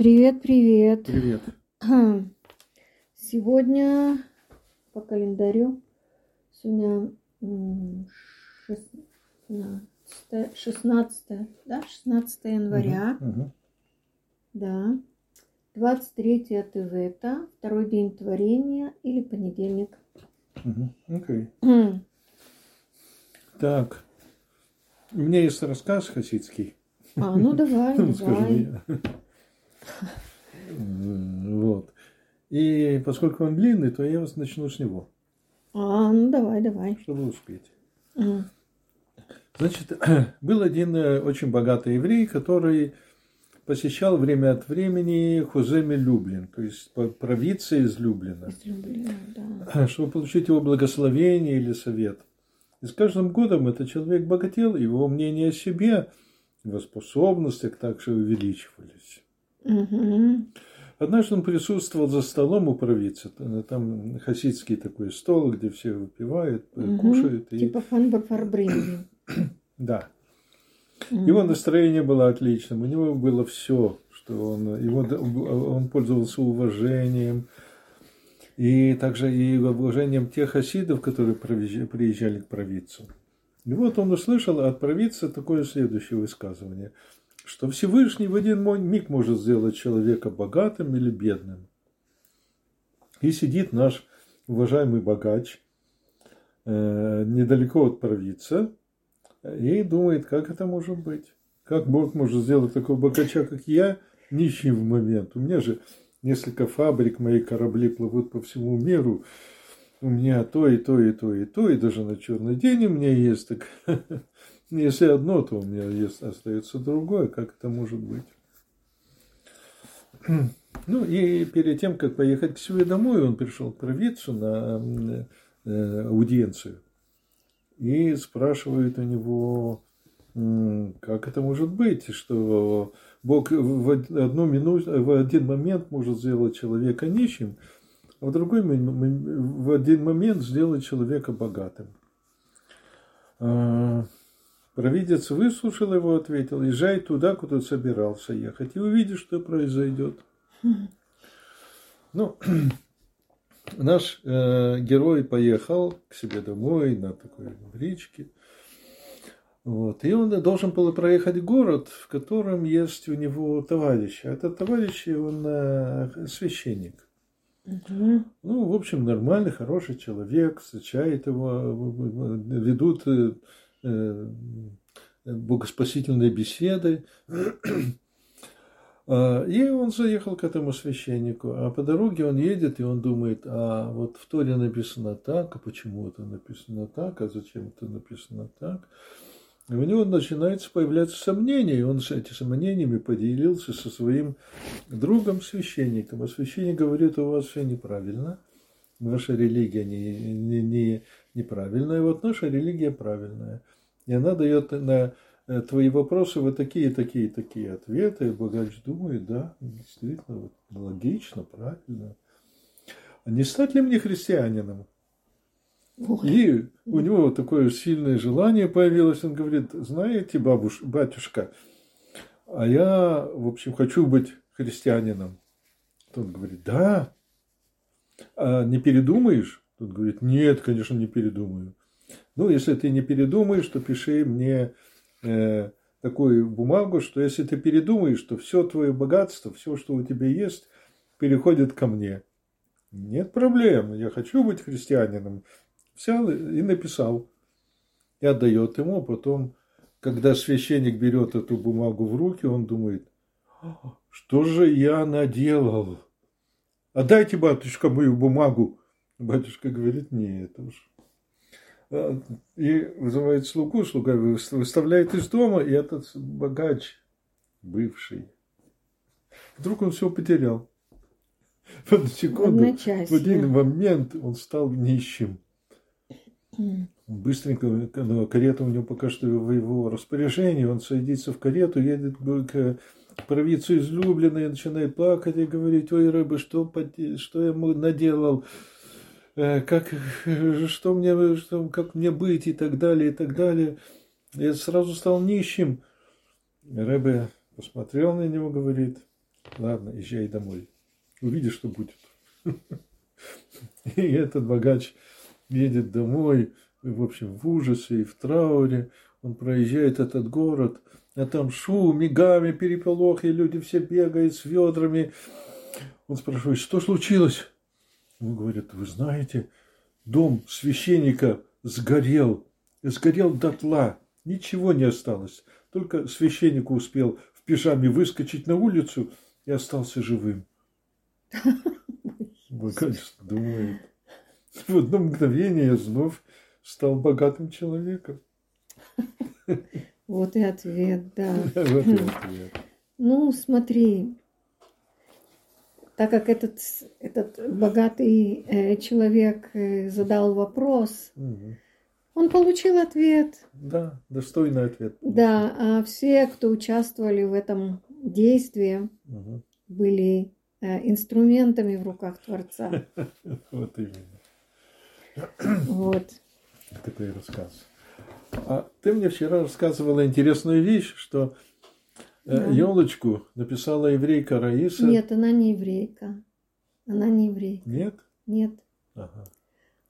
Привет, привет. Привет. Сегодня по календарю сегодня м, шестнадцатое, 16, да, 16 января, Мгм, мгм. да, 23 Тевета, второй день творения или понедельник. Мгм. Окей. Хм, Так. У меня есть рассказ хасидский. А, ну давай, давай. Вот. И поскольку он длинный, то я вас начну с него, А, ну давай, давай. чтобы успеть. Значит, был один э, очень богатый еврей, который посещал время от времени Хуземи Люблин, то есть провинция из Люблина. излюбленная, да. чтобы получить его благословение или совет. И с каждым годом этот человек богател, его мнение о себе, его способностях также увеличивались. Однажды он присутствовал за столом у провидца. Там хасидский такой стол, где все выпивают, э, кушают. И... Типа фанбарфарбринги. Да. Его настроение было отличным, у него было все, что он, его, он пользовался уважением, и также и уважением тех хасидов, которые приезжали к провидцу. И вот он услышал от провидца такое следующее высказывание, что Всевышний в один миг может сделать человека богатым или бедным. И сидит наш уважаемый богач э, недалеко от провидца, и думает, как это может быть. Как Бог может сделать такого богача, как я, нищим в момент. У меня же несколько фабрик, мои корабли плывут по всему миру. У меня то и то, и то, и то, и даже на черный день у меня есть. Так если одно, то у меня есть, остается другое. Как это может быть? Ну и перед тем, как поехать к себе домой, он пришел к провидцу на э, аудиенцию и спрашивает у него, как это может быть, что Бог в одну минуту, в один момент может сделать человека нищим, а в другой в один момент сделать человека богатым. Провидец выслушал его, ответил, езжай туда, куда собирался ехать, и увидишь, что произойдет. Ну, наш э, герой поехал к себе домой на такой бричке. Вот. И он должен был проехать город, в котором есть у него товарищ. А этот товарищ, он э, священник. Мгм. Ну, в общем, нормальный, хороший человек, встречает его, ведут э, богоспасительные беседы. А, И он заехал к этому священнику, а по дороге он едет, и он думает, а вот в Торе написано так, а почему это написано так, а зачем это написано так. И у него начинается появляться сомнения, и он с этими сомнениями поделился со своим другом священником. А священник говорит, у вас все неправильно, ваша религия не, не, не, неправильная, вот наша религия правильная. И она дает на э, твои вопросы вот такие, такие, такие ответы. И богач думает, да, действительно, вот, логично, правильно. А не стать ли мне христианином? И у него вот такое сильное желание появилось. Он говорит, знаете, бабуш, батюшка, а я, в общем, хочу быть христианином. Тот говорит, да. А не передумаешь? Тот говорит, нет, конечно, не передумаю. Ну, если ты не передумаешь, то пиши мне э, такую бумагу, что если ты передумаешь, то все твое богатство, все, что у тебя есть, переходит ко мне. Нет проблем, я хочу быть христианином. Взял и написал. И отдает ему. Потом, когда священник берет эту бумагу в руки, он думает, «А, что же я наделал? Отдайте, батюшка, мою бумагу. Батюшка говорит, нет уж. А, И вызывает слугу, слуга выставляет из дома, и этот богач, бывший, вдруг он все потерял. В одну секунду, в один момент он стал нищим. Быстренько, ну, карета у него пока что в его распоряжении, он садится в карету, едет к провидцу излюбленной, начинает плакать и говорить, ой, рыба, что, что я ему наделал, как, э, что мне, что, как мне быть и так далее, и так далее. Я сразу стал нищим. Рэбе посмотрел на него, говорит, ладно, езжай домой. Увидишь, что будет. И этот богач едет домой, в общем, в ужасе и в трауре. Он проезжает этот город, а там шум, мигами, переполох, и люди все бегают с ведрами. Он спрашивает, что случилось? Он говорит, вы знаете, дом священника сгорел, сгорел дотла, ничего не осталось. Только священник успел в пижаме выскочить на улицу и остался живым. Богач думает. В одно мгновение вновь стал богатым человеком. Вот и ответ, да. Вот и ответ. Ну, смотри, так как этот, этот богатый э, человек э, задал вопрос, Мгм. он получил ответ. Да, достойный ответ. Да, а все, кто участвовали в этом действии, Мгм. были э, инструментами в руках Творца. Вот именно. Вот. Такой рассказ. А ты мне вчера рассказывала интересную вещь, что Да. елочку написала еврейка Раиса. Нет, она не еврейка. Она не еврейка. Нет? Нет. Ага.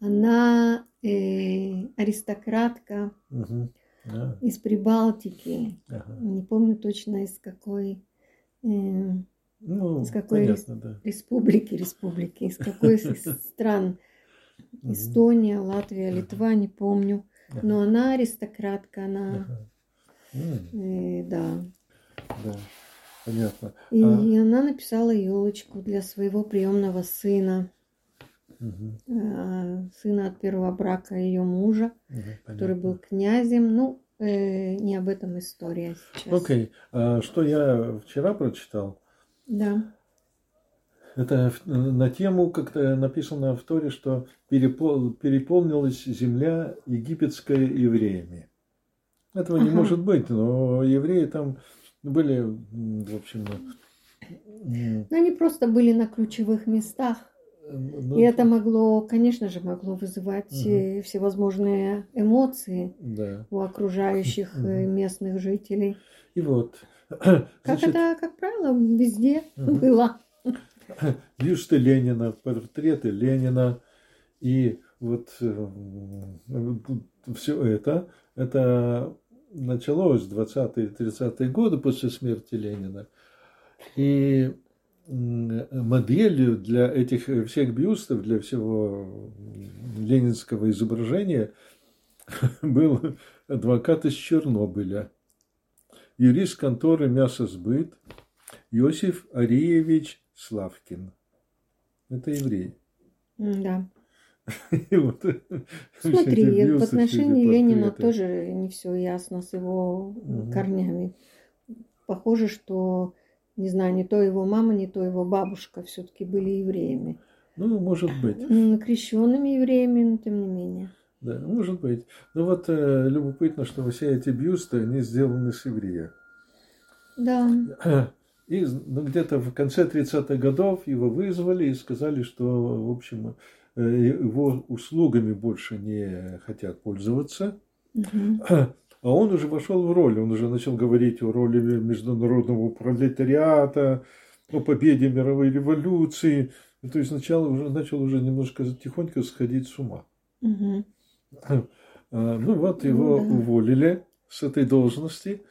Она э, аристократка Мгм. А, из Прибалтики. ага. Не помню точно из какой э, Ну, Из какой понятно, да. республики, республики, из какой стран. Эстония, Латвия, Литва, не помню. Но она аристократка, она, э, да. Да, понятно. И А- она написала елочку для своего приемного сына, э, сына от первого брака ее мужа, Мгм, который был князем. Ну, э, не об этом история сейчас. Окей. А что я вчера прочитал, Да. это на тему, как-то написано в Торе, что перепол- переполнилась земля египетская евреями. Этого не Ага. может быть, но евреи там были, в общем, м, Но они просто были на ключевых местах. ну, И это могло, конечно же, могло вызывать э, всевозможные эмоции да. у окружающих э, Мгм. местных жителей. И вот, Как значит, это, как правило, везде Мгм. было. бюсты Ленина, портреты Ленина. И вот все это, это началось в 20-30-е годы после смерти Ленина. И моделью для этих всех бюстов, для всего ленинского изображения был адвокат из Чернобыля, юрист конторы «Мясосбыт» Иосиф Ариевич Славкин. Это еврей. Да. Вот Смотри, в отношении Ленина тоже не все ясно с его Мгм. корнями. Похоже, что, не знаю, не то его мама, не то его бабушка все-таки были евреями. Ну, может быть. Крещенными евреями, но тем не менее. Да, может быть. Ну вот э, любопытно, что все эти бюсты, они сделаны с еврея. Да. И ну, где-то в конце 30-х годов его вызвали и сказали, что, в общем, его услугами больше не хотят пользоваться. Мгм. А он уже вошел в роль, он уже начал говорить о роли международного пролетариата, о победе мировой революции. Ну, То есть сначала уже начал уже немножко тихонько сходить с ума. А, Ну вот его Ну да. уволили с этой должности.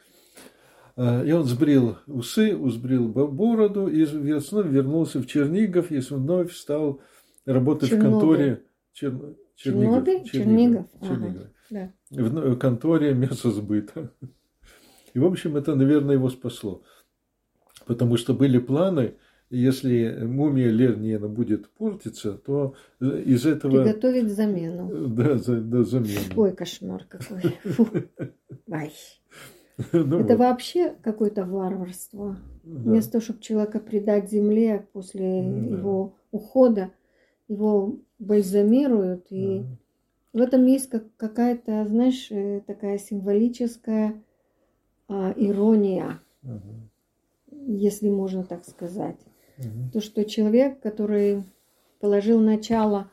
И он сбрил усы, сбрил бо- бороду и весной вернулся в Чернигов и вновь стал работать в Чернобыль. конторе Чер- Чернобыль? Чернигов? Ага. Чернигов. Да. В н- конторе мясосбыта. И, в общем, это, наверное, его спасло. Потому что были планы, если мумия Ленина будет портиться, то э, из этого... Приготовить замену. э, Да, за, да, замену. Ой, кошмар какой. Фу. Ай. Ну Это вот, вообще какое-то варварство. да. Вместо того, чтобы человека предать земле после Да. его ухода, его бальзамируют. И Мгм. в этом есть как, какая-то, знаешь, э, такая символическая а, ирония, Мгм. если можно так сказать. Мгм. То, что человек, который положил начало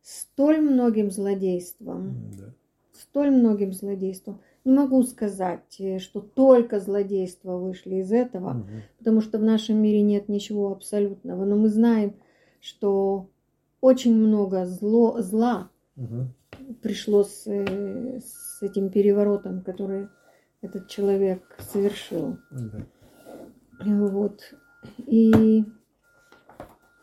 столь многим злодействам, Да. столь многим злодействам, Не могу сказать, э, что только злодейства вышли из этого, Мгм. потому что в нашем мире нет ничего абсолютного. Но мы знаем, что очень много зло, зла Мгм. пришло с, э, с этим переворотом, который этот человек совершил. Да. Вот. И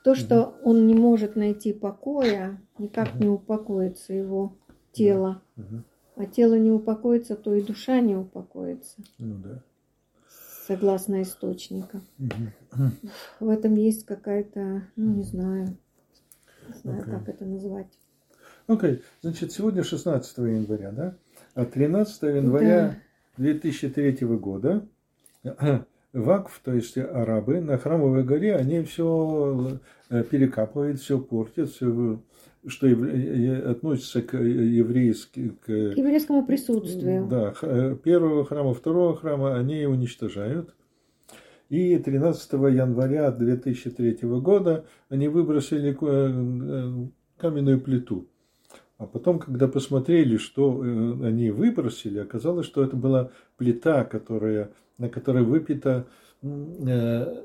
то, что он не может найти покоя, никак не упокоится его тело. Мгм. А тело не упокоится, то и душа не упокоится, Ну да. согласно источникам. Мгм. В этом есть какая-то, ну не знаю, знаю, Окей. как это назвать. Окей, значит, сегодня 16 января, да? А 13 января 2003 года ВАКФ, то есть арабы, на Храмовой горе, они все перекапывают, все портят, все, что ев- э, относится к еврейски, К еврейскому присутствию. Да, э, первого храма, второго храма они уничтожают. И 13 января 2003 года они выбросили э, каменную плиту. А потом, когда посмотрели, что э, они выбросили, оказалось, что это была плита, которая, на которой выпито э,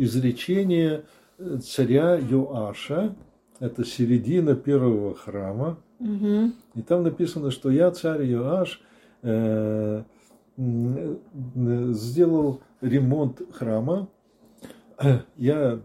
изречение царя Йоаша. Это середина первого храма. И там написано, что я, царь э, сделал ремонт храма. Я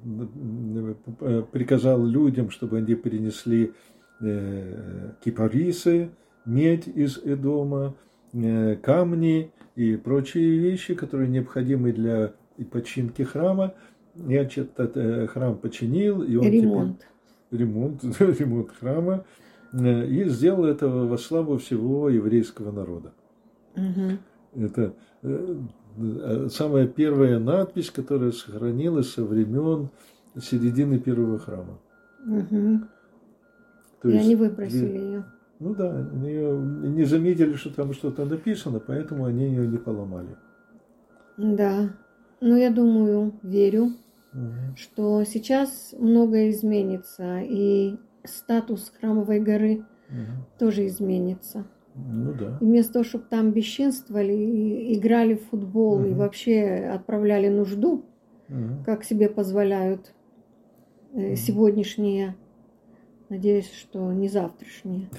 э, приказал людям, чтобы они принесли э, кипарисы, медь из Эдома, э, камни и прочие вещи, которые необходимы для починки храма. Я этот храм починил, и он теперь- Ремонт. ремонт, ремонт храма и сделал это во славу всего еврейского народа. Мгм. Это самая первая надпись, которая сохранилась со времен середины первого храма. Мгм. То И есть они выбросили ее. Ну да, её не заметили, что там что-то написано, поэтому они ее не поломали. Да. Ну, я думаю, верю, Мгм. что сейчас многое изменится, и статус храмовой горы Мгм. тоже изменится. Ну да. И вместо того, чтобы там бесчинствовали, и играли в футбол и Мгм. вообще отправляли нужду, Мгм. как себе позволяют Мгм. сегодняшние, надеюсь, что не завтрашние,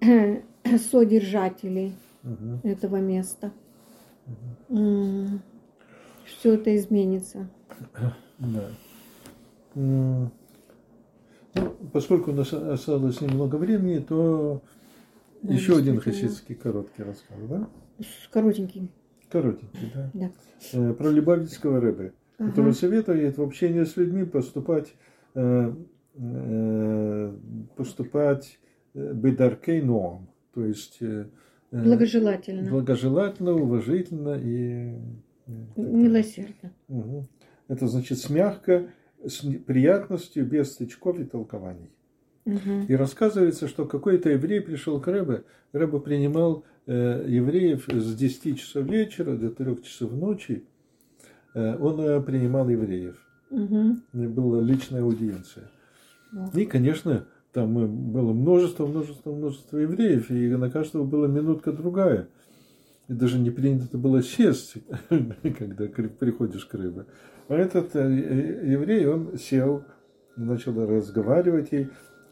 содержатели этого места. Все это изменится. Да. Ну, поскольку у нас осталось немного времени, то Да, еще один хасидский короткий рассказ, да? С коротеньким, Коротенький, да. да. Э, Про Любавицкого рэбе, Ага. который советует в общении с людьми поступать, э, э, поступать бедаркей ноам, то есть Благожелательно, благожелательно, уважительно и милосердно. Мгм. Это значит с мягко, с приятностью, без стычков и толкований. И рассказывается, что какой-то еврей пришел к Рэбе, Рэбе принимал э, евреев с 10 часов вечера до 3 часов ночи, Э, он э, принимал евреев. И Была личная аудиенция. Вот. И, конечно, там э, было множество, множество, множество евреев, и на каждого была минутка другая. И даже не принято было сесть, когда приходишь к рыбе. А этот э, э, еврей, он сел, начал разговаривать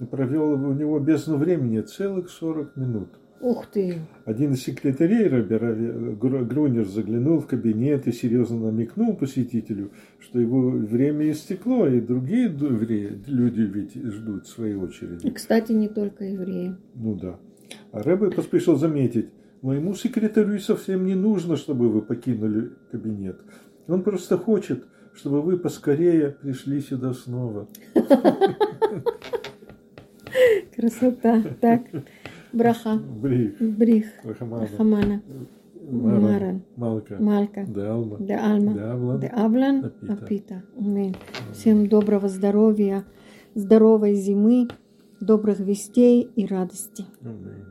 и провел у него бездну времени целых 40 минут. Ух ты! Один из секретарей Гру- Грунер, заглянул в кабинет и серьезно намекнул посетителю, что его время истекло, и другие евреи, люди ведь ждут своей И, очереди. кстати, не только евреи. Ну да. А Рэбе поспешил заметить, моему секретарю и совсем не нужно, чтобы вы покинули кабинет. Он просто хочет, чтобы вы поскорее пришли сюда снова. Красота. Так, браха, Брих, брих, Рахамана, хамана, Маран, маран, Малка, малька, Далма, де альма, Давлан. де авлан, Апита. апита. Аминь. Всем доброго здоровья, здоровой зимы, добрых вестей и радости. Аминь.